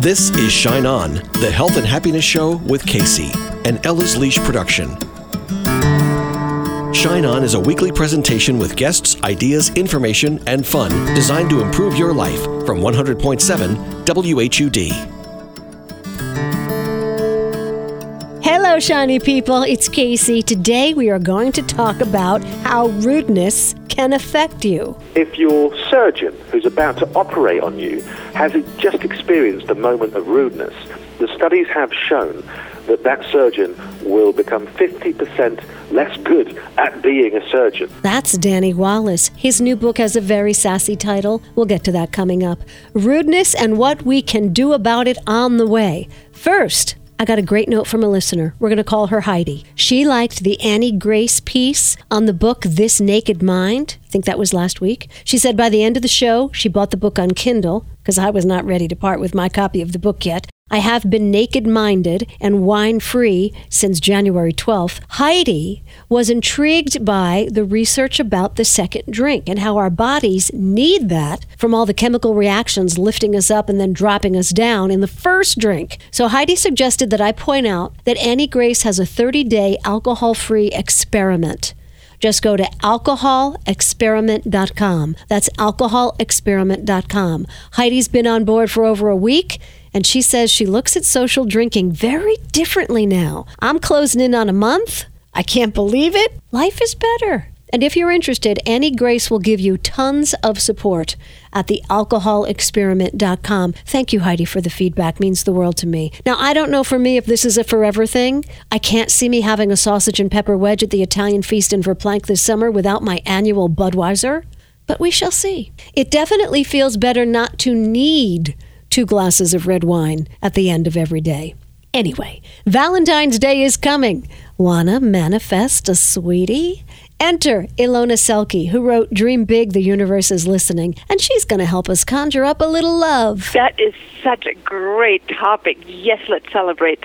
This is Shine On, the health and happiness show with Kacey, an Ella's Leash production. Shine On is a weekly presentation with guests, ideas, information, and fun designed to improve your life from 100.7 WHUD. Hello, shiny people. It's Kacey. Today we are going to talk about how rudeness can affect you. If your surgeon who's about to operate on you has just experienced a moment of rudeness, the studies have shown that that surgeon will become 50% less good at being a surgeon. That's Danny Wallace. His new book has a very sassy title. We'll get to that coming up. Rudeness and what we can do about it on the way. First, I got a great note from a listener. We're going to call her Heidi. She liked the Annie Grace piece on the book This Naked Mind. I think that was last week. She said by the end of the show, she bought the book on Kindle because I was not ready to part with my copy of the book yet. I have been naked minded and wine free since January 12th. Heidi was intrigued by the research about the second drink and how our bodies need that from all the chemical reactions lifting us up and then dropping us down in the first drink. So Heidi suggested that I point out that Annie Grace has a 30 day alcohol free experiment. Just go to alcoholexperiment.com. That's alcoholexperiment.com. Heidi's been on board for over a week and she says she looks at social drinking very differently now. I'm closing in on a month. I can't believe it. Life is better. And if you're interested, Annie Grace will give you tons of support at the alcoholexperiment.com. Thank you, Heidi, for the feedback. Means the world to me. Now, I don't know for me if this is a forever thing. I can't see me having a sausage and pepper wedge at the Italian feast in Verplanck this summer without my annual Budweiser, but we shall see. It definitely feels better not to need two glasses of red wine at the end of every day. Anyway, Valentine's Day is coming. Wanna manifest a sweetie? Enter Ilona Selke, who wrote Dream Big, the Universe is Listening, and she's going to help us conjure up a little love. That is such a great topic. Yes, let's celebrate.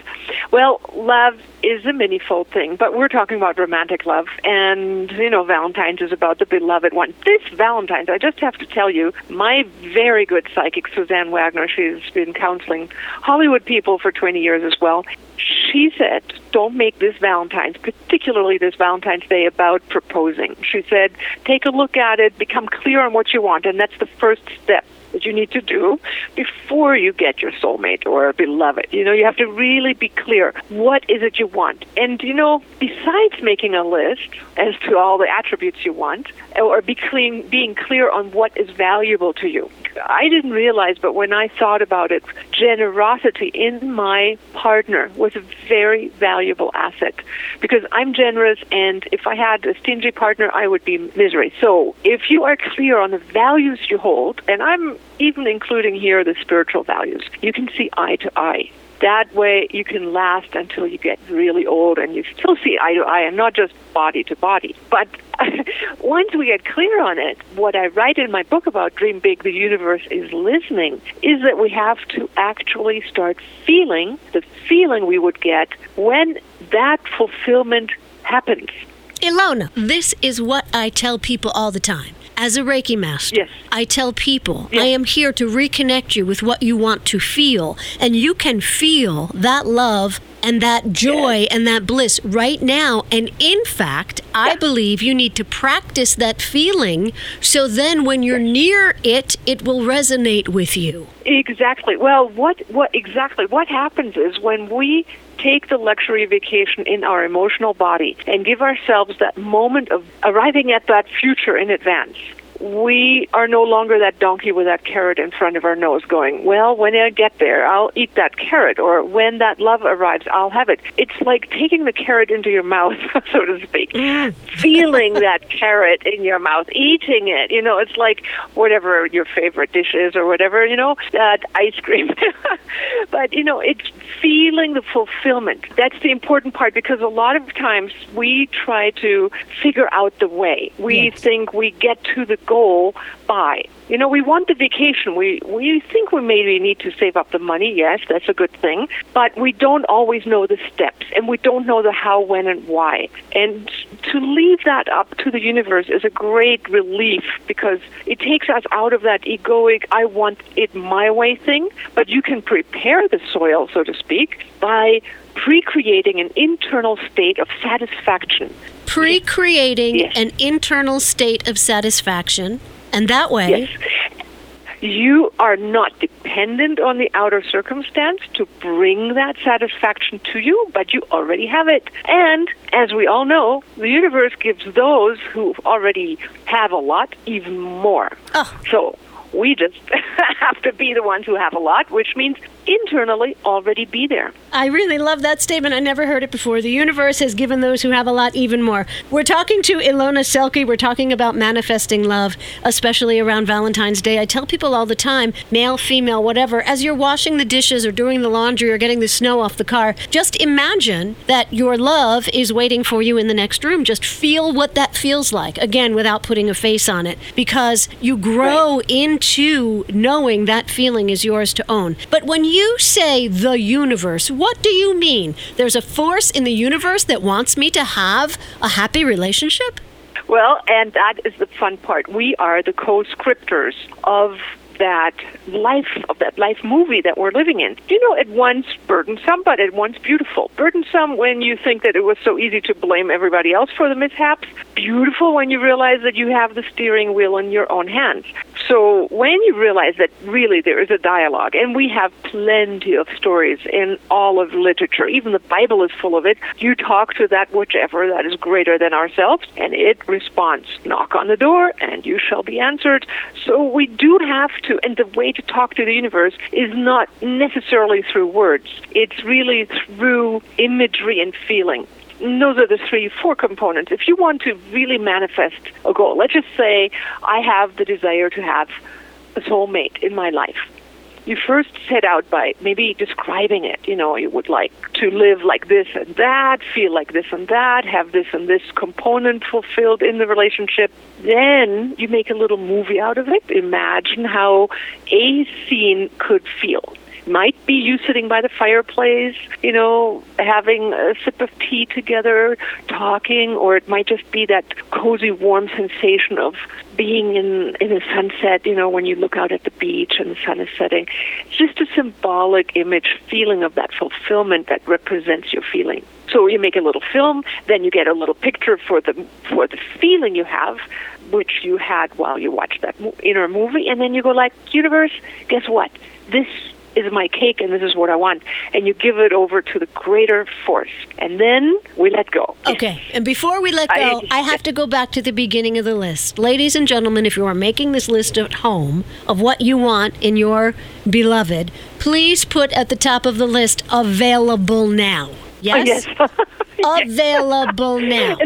Well, love is a many-fold thing, but we're talking about romantic love, and you know, Valentine's is about the beloved one. This Valentine's, I just have to tell you, my very good psychic Suzanne Wagner, she's been counseling Hollywood people for 20 years as well. She said, "Don't make this Valentine's, particularly this Valentine's Day, about proposing." She said, "Take a look at it, become clear on what you want, and that's the first step." That you need to do before you get your soulmate or beloved. You know, you have to really be clear. What is it you want? And, you know, besides making a list as to all the attributes you want, or be clean, being clear on what is valuable to you. I didn't realize, but when I thought about it, generosity in my partner was a very valuable asset because I'm generous, and if I had a stingy partner, I would be misery. So if you are clear on the values you hold, and I'm even including here the spiritual values, you can see eye to eye that way you can last until you get really old and you still see eye to eye and not just body to body. But once we get clear on it, what I write in my book about Dream Big, the universe is listening, is that we have to actually start feeling the feeling we would get when that fulfillment happens. Ilona, this is what I tell people all the time as a Reiki master, yes. I tell people yes. I am here to reconnect you with what you want to feel. And you can feel that love and that joy yes. and that bliss right now. And in fact, I believe you need to practice that feeling so then when you're near it, it will resonate with you. Exactly. Well, what what exactly what happens is when we take the luxury vacation in our emotional body and give ourselves that moment of arriving at that future in advance we are no longer that donkey with that carrot in front of our nose going, well, when I get there, I'll eat that carrot, or when that love arrives, I'll have it. It's like taking the carrot into your mouth, so to speak, mm. feeling that carrot in your mouth, eating it. You know, it's like whatever your favorite dish is, or whatever, you know, that ice cream. but, you know, it's feeling the fulfillment. That's the important part because a lot of times we try to figure out the way. We yes. think we get to the goal goal by. You know, we want the vacation. We we think we maybe need to save up the money. Yes, that's a good thing, but we don't always know the steps, and we don't know the how, when, and why. And to leave that up to the universe is a great relief because it takes us out of that egoic "I want it my way" thing. But you can prepare the soil, so to speak, by pre-creating an internal state of satisfaction. Pre-creating Yes. an internal state of satisfaction, and that way, Yes. You are not dependent on the outer circumstance to bring that satisfaction to you, but you already have it. And as we all know, the universe gives those who already have a lot even more. Oh. So we just have to be the ones who have a lot, which means internally already be there. I really love that statement. I never heard it before. The universe has given those who have a lot even more. We're talking to Ilona Selke. We're talking about manifesting love, especially around Valentine's Day. I tell people all the time, male, female, whatever, as you're washing the dishes or doing the laundry or getting the snow off the car, just imagine that your love is waiting for you in the next room. Just feel what that feels like. Again, without putting a face on it, because you grow into knowing that feeling is yours to own. But when you say the universe, what do you mean? There's a force in the universe that wants me to have a happy relationship? Well, and that is the fun part. We are the co-scriptors of that life of that life movie that we're living in. You know, at once burdensome, but at once beautiful. Burdensome when you think that it was so easy to blame everybody else for the mishaps. Beautiful when you realize that you have the steering wheel in your own hands. So when you realize that really there is a dialogue, and we have plenty of stories in all of literature, even the Bible is full of it. You talk to that whichever that is greater than ourselves, and it responds. Knock on the door, and you shall be answered. So we do have to, and the way to talk to the universe is not necessarily through words. It's really through imagery and feeling those are the three, four components. If you want to really manifest a goal, let's just say I have the desire to have a soulmate in my life. You first set out by maybe describing it. You know, you would like to live like this and that, feel like this and that, have this and this component fulfilled in the relationship. Then you make a little movie out of it. Imagine how a scene could feel might be you sitting by the fireplace, you know, having a sip of tea together, talking, or it might just be that cozy, warm sensation of being in in a sunset, you know, when you look out at the beach and the sun is setting. It's just a symbolic image, feeling of that fulfillment that represents your feeling. So you make a little film, then you get a little picture for the for the feeling you have, which you had while you watched that inner movie, and then you go like, universe, guess what? This is my cake and this is what I want. And you give it over to the greater force. And then we let go. Okay, and before we let go, I- I have to go back to the beginning of the list. Ladies and gentlemen, if you are making this list at home of what you want in your beloved, please put at the top of the list available now. Oh, yes? Oh, yes. Available now.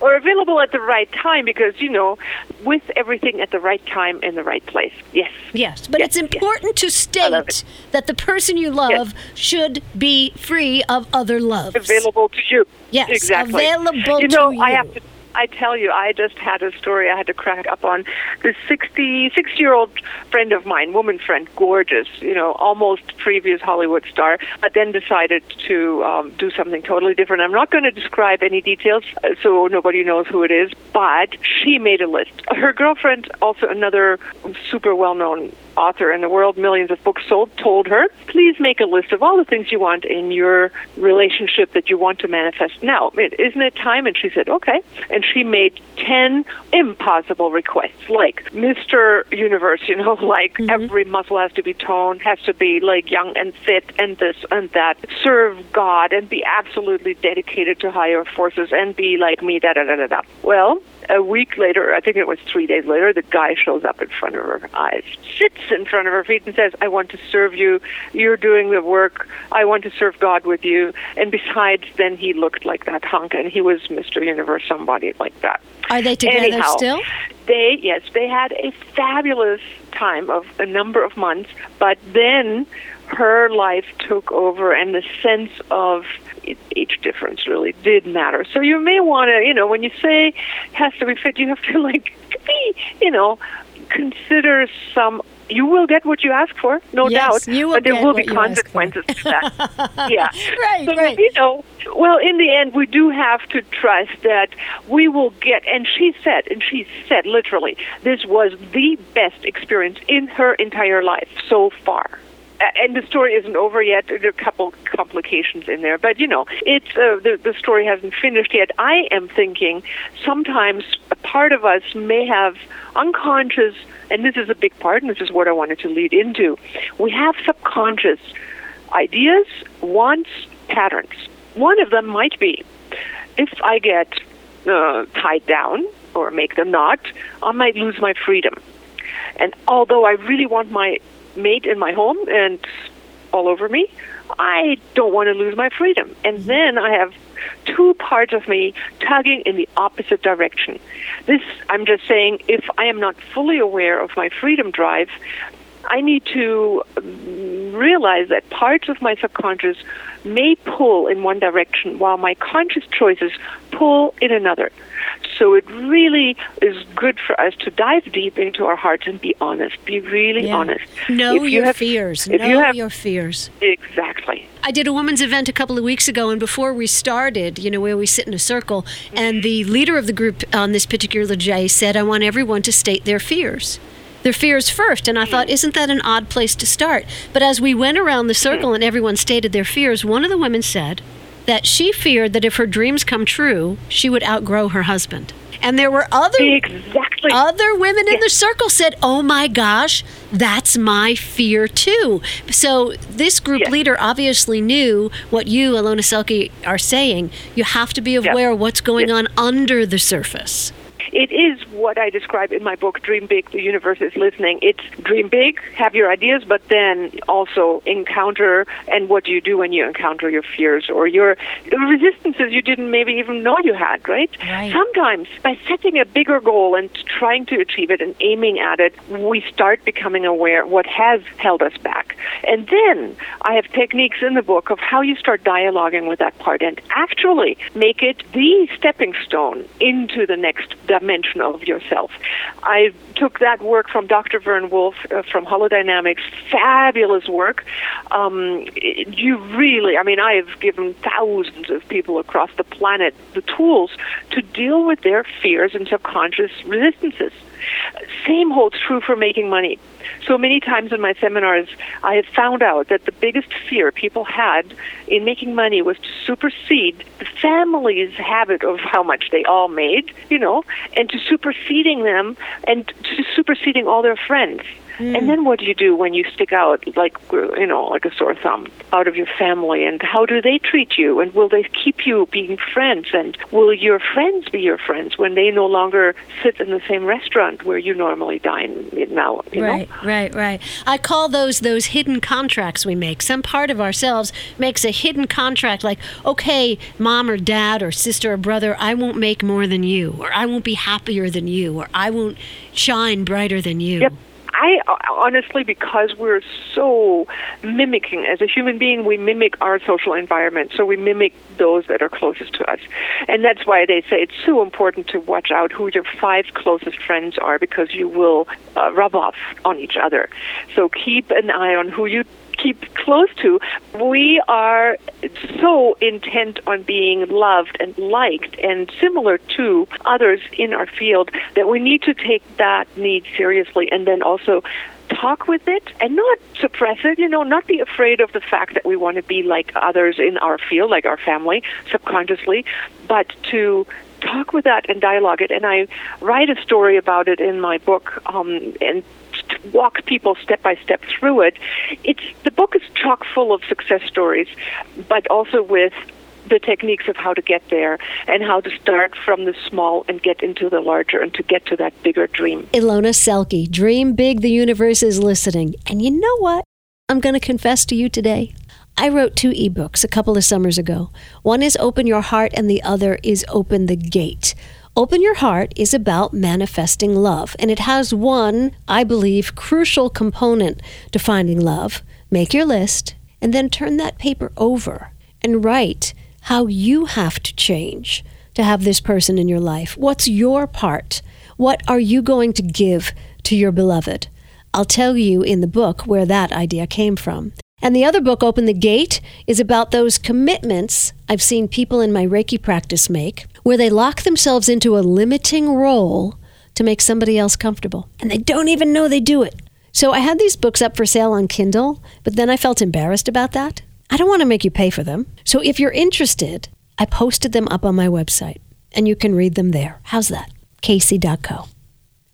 Or available at the right time because, you know, with everything at the right time in the right place. Yes. Yes, but Yes, it's yes. important to state that the person you love should be free of other loves. Available to you. Yes, exactly. available to you know, to I have to. I tell you, I just had a story I had to crack up on. This 66 year old friend of mine, woman friend, gorgeous, you know, almost previous Hollywood star, but then decided to um, do something totally different. I'm not going to describe any details uh, so nobody knows who it is, but she made a list. Her girlfriend, also another super well known author in the world, millions of books sold, told her, please make a list of all the things you want in your relationship that you want to manifest now. Isn't it time? And she said, okay. And she made 10 impossible requests, like Mr. Universe, you know, like mm-hmm. every muscle has to be toned, has to be like young and fit, and this and that. Serve God and be absolutely dedicated to higher forces and be like me, da da da da da. Well, a week later, I think it was three days later, the guy shows up in front of her eyes, sits in front of her feet, and says, I want to serve you. You're doing the work. I want to serve God with you. And besides, then he looked like that hunk, and he was Mr. Universe, somebody like that. Are they together Anyhow, still? They, yes, they had a fabulous time of a number of months, but then her life took over, and the sense of age difference really did matter. So you may want to, you know, when you say has to be fit, you have to like maybe, you know, consider some you will get what you ask for, no yes, doubt. You will but there get will be you ask for. consequences to that. yeah. Right, so, right. You know, well, in the end, we do have to trust that we will get. And she said, and she said literally, this was the best experience in her entire life so far. And the story isn't over yet. There are a couple complications in there, but you know, it's uh, the the story hasn't finished yet. I am thinking sometimes a part of us may have unconscious, and this is a big part, and this is what I wanted to lead into. We have subconscious ideas, wants, patterns. One of them might be if I get uh, tied down or make the knot, I might lose my freedom. And although I really want my mate in my home and all over me, I don't want to lose my freedom. And then I have two parts of me tugging in the opposite direction. This, I'm just saying, if I am not fully aware of my freedom drive, I need to realize that parts of my subconscious may pull in one direction while my conscious choices pull in another. So it really is good for us to dive deep into our hearts and be honest. Be really Yeah. honest. Know If you your have- fears. if know you have- your fears. Exactly. I did a women's event a couple of weeks ago, and before we started, you know, where we sit in a circle, and the leader of the group on this particular day said, I want everyone to state their fears. Their fears first. And I thought, isn't that an odd place to start? But as we went around the circle and everyone stated their fears, one of the women said that she feared that if her dreams come true, she would outgrow her husband. And there were other Exactly. other women in the circle said, "Oh my gosh, that's my fear too." So this group Yes. leader obviously knew what you, Ilona Selke, are saying. You have to be aware of what's going on under the surface. It is what I describe in my book, Dream Big, the universe is listening. It's dream big, have your ideas, but then also encounter, and what do you do when you encounter your fears or your resistances you didn't maybe even know you had, right? Right. Sometimes by setting a bigger goal and trying to achieve it and aiming at it, we start becoming aware what has held us back. And then I have techniques in the book of how you start dialoguing with that part and actually make it the stepping stone into the next dimension of yourself. I took that work from Dr. Vern Woolf uh, from Holodynamics, fabulous work. Um, it- you really, I mean, I have given thousands of people across the planet the tools to deal with their fears and subconscious resistances. Same holds true for making money. So many times in my seminars, I have found out that the biggest fear people had in making money was to supersede the family's habit of how much they all made, you know, and to superseding them and to superseding all their friends. And then what do you do when you stick out like you know like a sore thumb out of your family? And how do they treat you? And will they keep you being friends? And will your friends be your friends when they no longer sit in the same restaurant where you normally dine now? You Right, know? right, right. I call those those hidden contracts we make. Some part of ourselves makes a hidden contract like, okay, mom or dad or sister or brother, I won't make more than you, or I won't be happier than you, or I won't shine brighter than you. Yep. I honestly, because we're so mimicking as a human being, we mimic our social environment. So we mimic those that are closest to us, and that's why they say it's so important to watch out who your five closest friends are because you will uh, rub off on each other. So keep an eye on who you keep close to, we are so intent on being loved and liked and similar to others in our field that we need to take that need seriously and then also talk with it and not suppress it, you know, not be afraid of the fact that we want to be like others in our field, like our family, subconsciously, but to talk with that and dialogue it. And I write a story about it in my book, um, and walk people step by step through it. It's the book is chock full of success stories, but also with the techniques of how to get there and how to start from the small and get into the larger and to get to that bigger dream. Ilona Selke, dream big, the universe is listening. And you know what? I'm going to confess to you today. I wrote two ebooks a couple of summers ago. One is Open Your Heart, and the other is Open the Gate. Open Your Heart is about manifesting love, and it has one, I believe, crucial component to finding love. Make your list, and then turn that paper over and write how you have to change to have this person in your life. What's your part? What are you going to give to your beloved? I'll tell you in the book where that idea came from. And the other book, Open the Gate, is about those commitments I've seen people in my Reiki practice make, where they lock themselves into a limiting role to make somebody else comfortable. And they don't even know they do it. So I had these books up for sale on Kindle, but then I felt embarrassed about that. I don't want to make you pay for them. So if you're interested, I posted them up on my website and you can read them there. How's that? Kacey.co.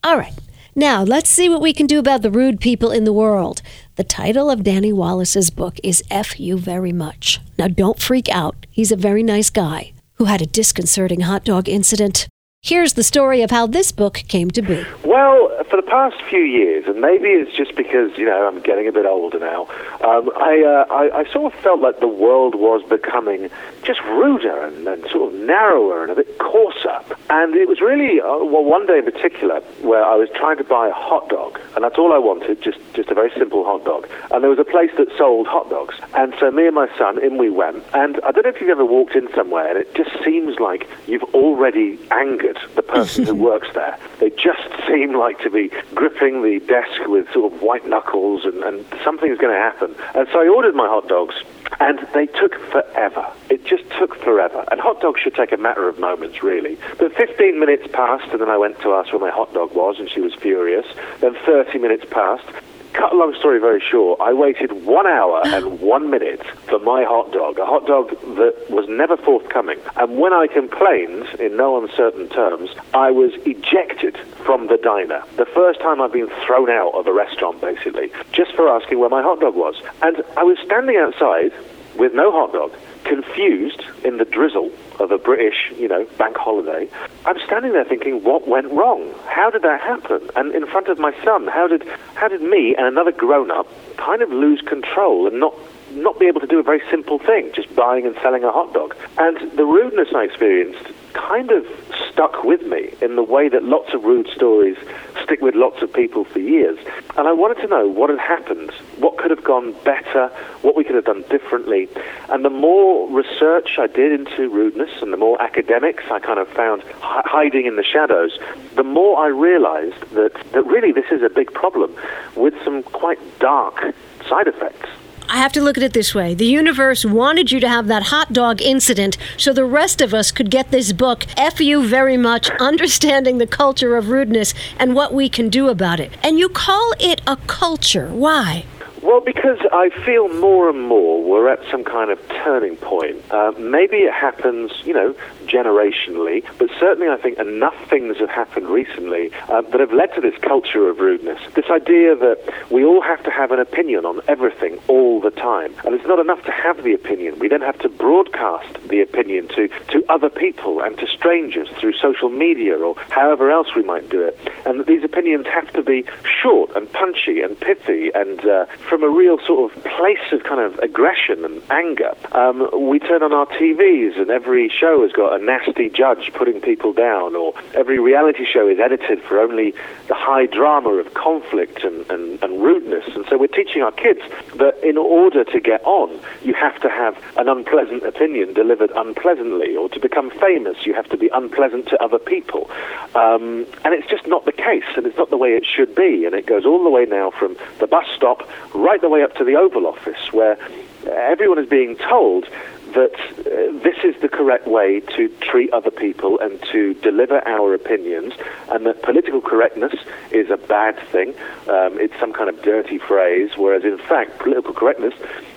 All right. Now, let's see what we can do about the rude people in the world. The title of Danny Wallace's book is F You Very Much. Now, don't freak out. He's a very nice guy who had a disconcerting hot dog incident. Here's the story of how this book came to be. Well, for the past few years, and maybe it's just because you know I'm getting a bit older now, um, I, uh, I, I sort of felt like the world was becoming just ruder and, and sort of narrower and a bit coarser. And it was really uh, well one day in particular where I was trying to buy a hot dog, and that's all I wanted, just just a very simple hot dog. And there was a place that sold hot dogs, and so me and my son in we went. And I don't know if you've ever walked in somewhere, and it just seems like you've already angered the person who works there. They just seem like to be gripping the desk with sort of white knuckles, and, and something's going to happen. And so I ordered my hot dogs, and they took forever. It just took forever. And hot dogs should take a matter of moments, really. But 15 minutes passed, and then I went to ask where my hot dog was, and she was furious. Then 30 minutes passed, cut a long story very short, I waited one hour and one minute for my hot dog, a hot dog that was never forthcoming. And when I complained, in no uncertain terms, I was ejected from the diner. The first time I've been thrown out of a restaurant, basically, just for asking where my hot dog was. And I was standing outside with no hot dog confused in the drizzle of a British, you know, bank holiday. I'm standing there thinking, what went wrong? How did that happen? And in front of my son, how did how did me and another grown up kind of lose control and not not be able to do a very simple thing, just buying and selling a hot dog? And the rudeness I experienced kind of stuck with me in the way that lots of rude stories stick with lots of people for years. And I wanted to know what had happened, what could have gone better, what we could have done differently. And the more research I did into rudeness and the more academics I kind of found hiding in the shadows, the more I realized that, that really this is a big problem with some quite dark side effects. I have to look at it this way. The universe wanted you to have that hot dog incident so the rest of us could get this book, F You Very Much Understanding the Culture of Rudeness and What We Can Do About It. And you call it a culture. Why? Well, because I feel more and more we're at some kind of turning point. Uh, maybe it happens, you know, generationally, but certainly I think enough things have happened recently uh, that have led to this culture of rudeness. This idea that we all have to have an opinion on everything all the time. And it's not enough to have the opinion. We then have to broadcast the opinion to, to other people and to strangers through social media or however else we might do it. And that these opinions have to be short and punchy and pithy and uh, from a real sort of place of kind of aggression and anger. Um, we turn on our TVs and every show has got a nasty judge putting people down, or every reality show is edited for only the high drama of conflict and, and, and rudeness. And so we're teaching our kids that in order to get on, you have to have an unpleasant opinion delivered unpleasantly, or to become famous, you have to be unpleasant to other people. Um, and it's just not the case, and it's not the way it should be. And it goes all the way now from the bus stop right the way up to the Oval Office, where everyone is being told that uh, this is the correct way to treat other people and to deliver our opinions, and that political correctness is a bad thing. Um, it's some kind of dirty phrase, whereas in fact, political correctness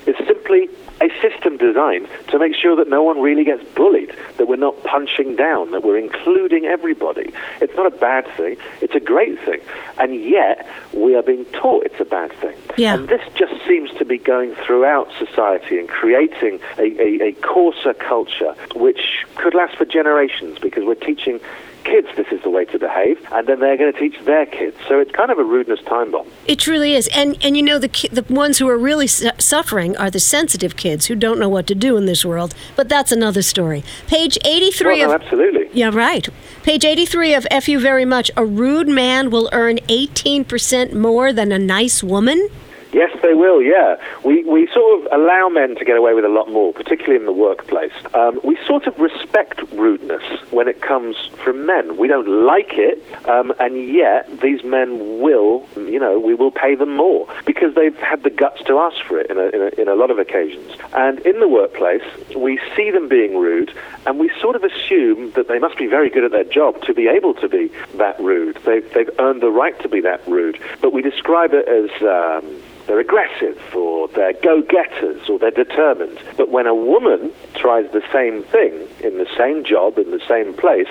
is simply a system designed to make sure that no one really gets bullied, that we're not punching down, that we're including everybody. It's not a bad thing, it's a great thing. And yet, we are being taught it's a bad thing. Yeah. And this just seems to be going throughout society and creating a, a, a coarser culture which could last for generations because we're teaching kids this is the way to behave, and then they're going to teach their kids. So it's kind of a rudeness time bomb. It truly is, and and you know the ki- the ones who are really su- suffering are the sensitive kids who don't know what to do in this world. But that's another story. Page eighty three well, no, of absolutely. yeah right. Page eighty three of F you very much. A rude man will earn eighteen percent more than a nice woman. Yes, they will, yeah. We, we sort of allow men to get away with a lot more, particularly in the workplace. Um, we sort of respect rudeness when it comes from men. We don't like it, um, and yet these men will, you know, we will pay them more because they've had the guts to ask for it in a, in a, in a lot of occasions. And in the workplace, we see them being rude, and we sort of assume that they must be very good at their job to be able to be that rude. They've, they've earned the right to be that rude. But we describe it as um, they're aggressive or they're go-getters or they're determined. But when a woman tries the same thing in the same job, in the same place,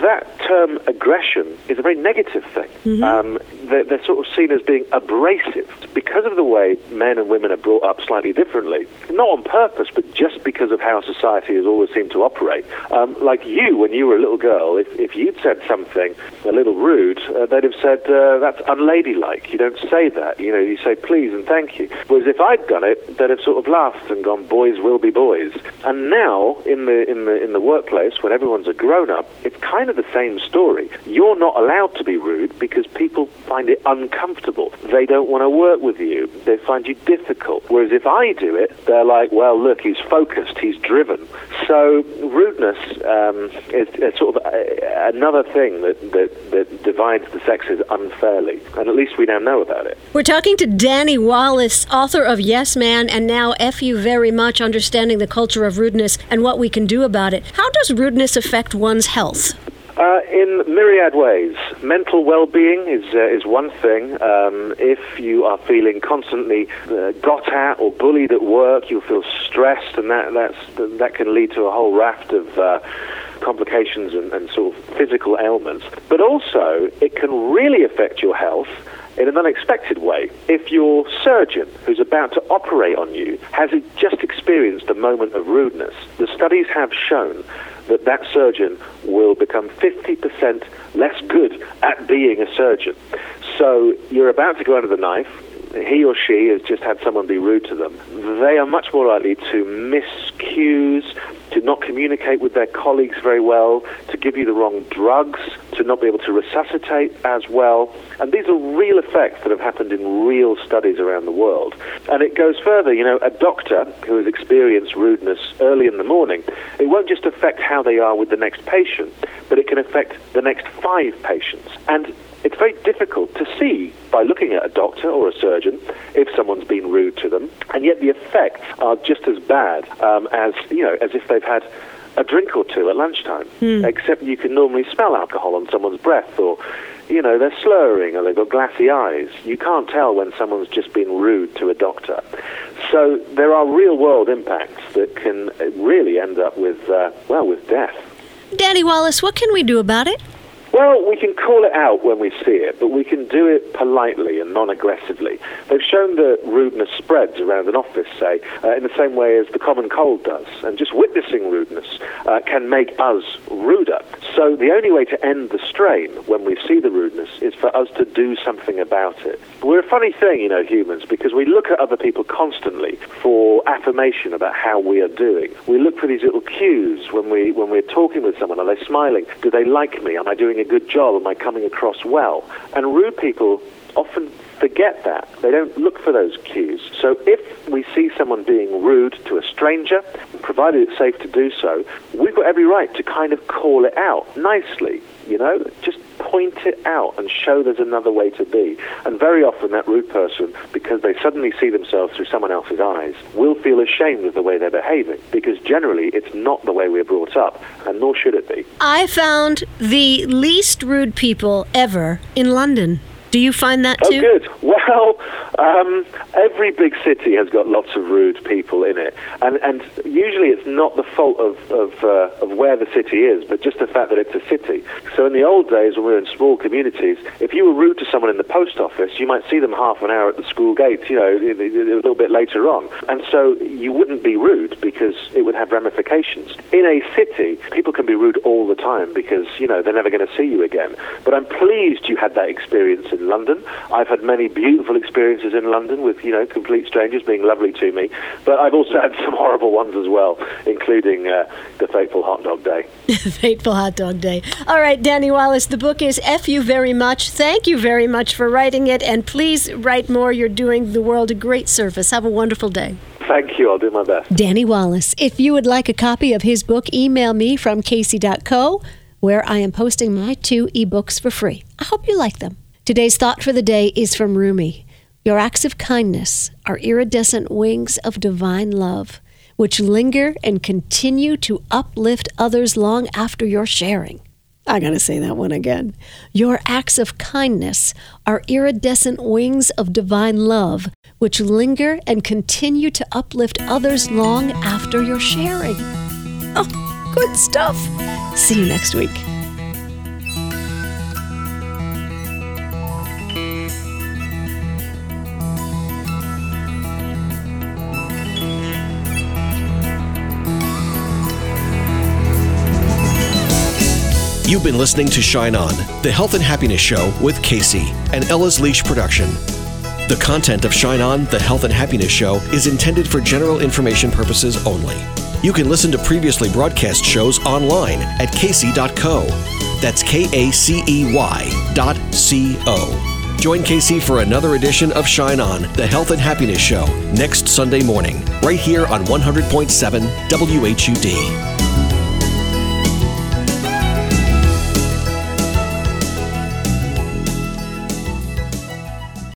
that term aggression is a very negative thing. Mm-hmm. Um, they're, they're, sort of seen as being abrasive because of the way men and women are brought up slightly differently. Not on purpose, but just because of how society has always seemed to operate. Um, like you, when you were a little girl, if, if you'd said something a little rude, uh, they'd have said, uh, that's unladylike. You don't say that. You know, you say please and thank you. Whereas if I'd done it, they'd have sort of laughed and gone, boys will be boys. And now, in the, in the, in the workplace, when everyone's a grown up, it's kind of the same story. You're not allowed to be rude because people find it uncomfortable. They don't want to work with you. They find you difficult. Whereas if I do it, they're like, well, look, he's focused, he's driven. So rudeness um, is, is, sort of a, another thing that, that, that divides the sexes unfairly. And at least we now know about it. We're talking to Danny Wallace, author of Yes Man and now F You Very Much Understanding the Culture of Rudeness and What We Can Do About It. How does rudeness affect one's health? Uh, in myriad ways. Mental well-being is uh, is one thing. Um, if you are feeling constantly uh, got at or bullied at work, you'll feel stressed, and that that's that can lead to a whole raft of uh, complications and, and sort of physical ailments. But also, it can really affect your health in an unexpected way. If your surgeon who's about to operate on you has just experienced a moment of rudeness, the studies have shown that that surgeon will become 50% less good at being a surgeon. So you're about to go under the knife. He or she has just had someone be rude to them. They are much more likely to miss cues, to not communicate with their colleagues very well, to give you the wrong drugs, to not be able to resuscitate as well. And these are real effects that have happened in real studies around the world. And it goes further, you know, a doctor who has experienced rudeness early in the morning, it won't just affect how they are with the next patient, but it can affect the next five patients. And it's very difficult to see by looking at a doctor or a surgeon if someone's been rude to them, and yet the effects are just as bad um, as you know as if they've had a drink or two at lunchtime. Mm. Except you can normally smell alcohol on someone's breath, or you know they're slurring, or they've got glassy eyes. You can't tell when someone's just been rude to a doctor. So there are real world impacts that can really end up with uh, well with death. Danny Wallace, what can we do about it? Well, we can call it out when we see it, but we can do it politely and non-aggressively. They've shown that rudeness spreads around an office, say, uh, in the same way as the common cold does, and just witnessing rudeness uh, can make us ruder. So the only way to end the strain when we see the rudeness is for us to do something about it. We're a funny thing, you know, humans, because we look at other people constantly for affirmation about how we are doing. We look for these little cues when we when we're talking with someone. Are they smiling? Do they like me? Am I doing a good job? Am I coming across well? And rude people often forget that. They don't look for those cues. So if we see someone being rude to a stranger, provided it's safe to do so, we've got every right to kind of call it out nicely, you know, just point it out and show there's another way to be. And very often that rude person, because they suddenly see themselves through someone else's eyes, will feel ashamed of the way they're behaving because generally it's not the way we're brought up and nor should it be. I found the least rude people ever in London. Do you find that too? Oh, good. Well, um, every big city has got lots of rude people in it, and and usually it's not the fault of of, uh, of where the city is, but just the fact that it's a city. So in the old days, when we were in small communities, if you were rude to someone in the post office, you might see them half an hour at the school gates, you know, a little bit later on, and so you wouldn't be rude because it would have ramifications. In a city, people can be rude all the time because you know they're never going to see you again. But I'm pleased you had that experience in in London. I've had many beautiful experiences in London with, you know, complete strangers being lovely to me. But I've also had some horrible ones as well, including uh, the fateful hot dog day. fateful hot dog day. All right, Danny Wallace, the book is F You Very Much. Thank you very much for writing it, and please write more. You're doing the world a great service. Have a wonderful day. Thank you. I'll do my best. Danny Wallace. If you would like a copy of his book, email me from kacey.co, where I am posting my two ebooks for free. I hope you like them. Today's thought for the day is from Rumi. Your acts of kindness are iridescent wings of divine love, which linger and continue to uplift others long after your sharing. I gotta say that one again. Your acts of kindness are iridescent wings of divine love, which linger and continue to uplift others long after your sharing. Oh, good stuff. See you next week. You've been listening to Shine On, the health and happiness show with Kacey, an Ella's Leash production. The content of Shine On, the health and happiness show is intended for general information purposes only. You can listen to previously broadcast shows online at kacey.co. That's K A C E Y dot C O. Join Kacey for another edition of Shine On, the health and happiness show, next Sunday morning, right here on 100.7 WHUD.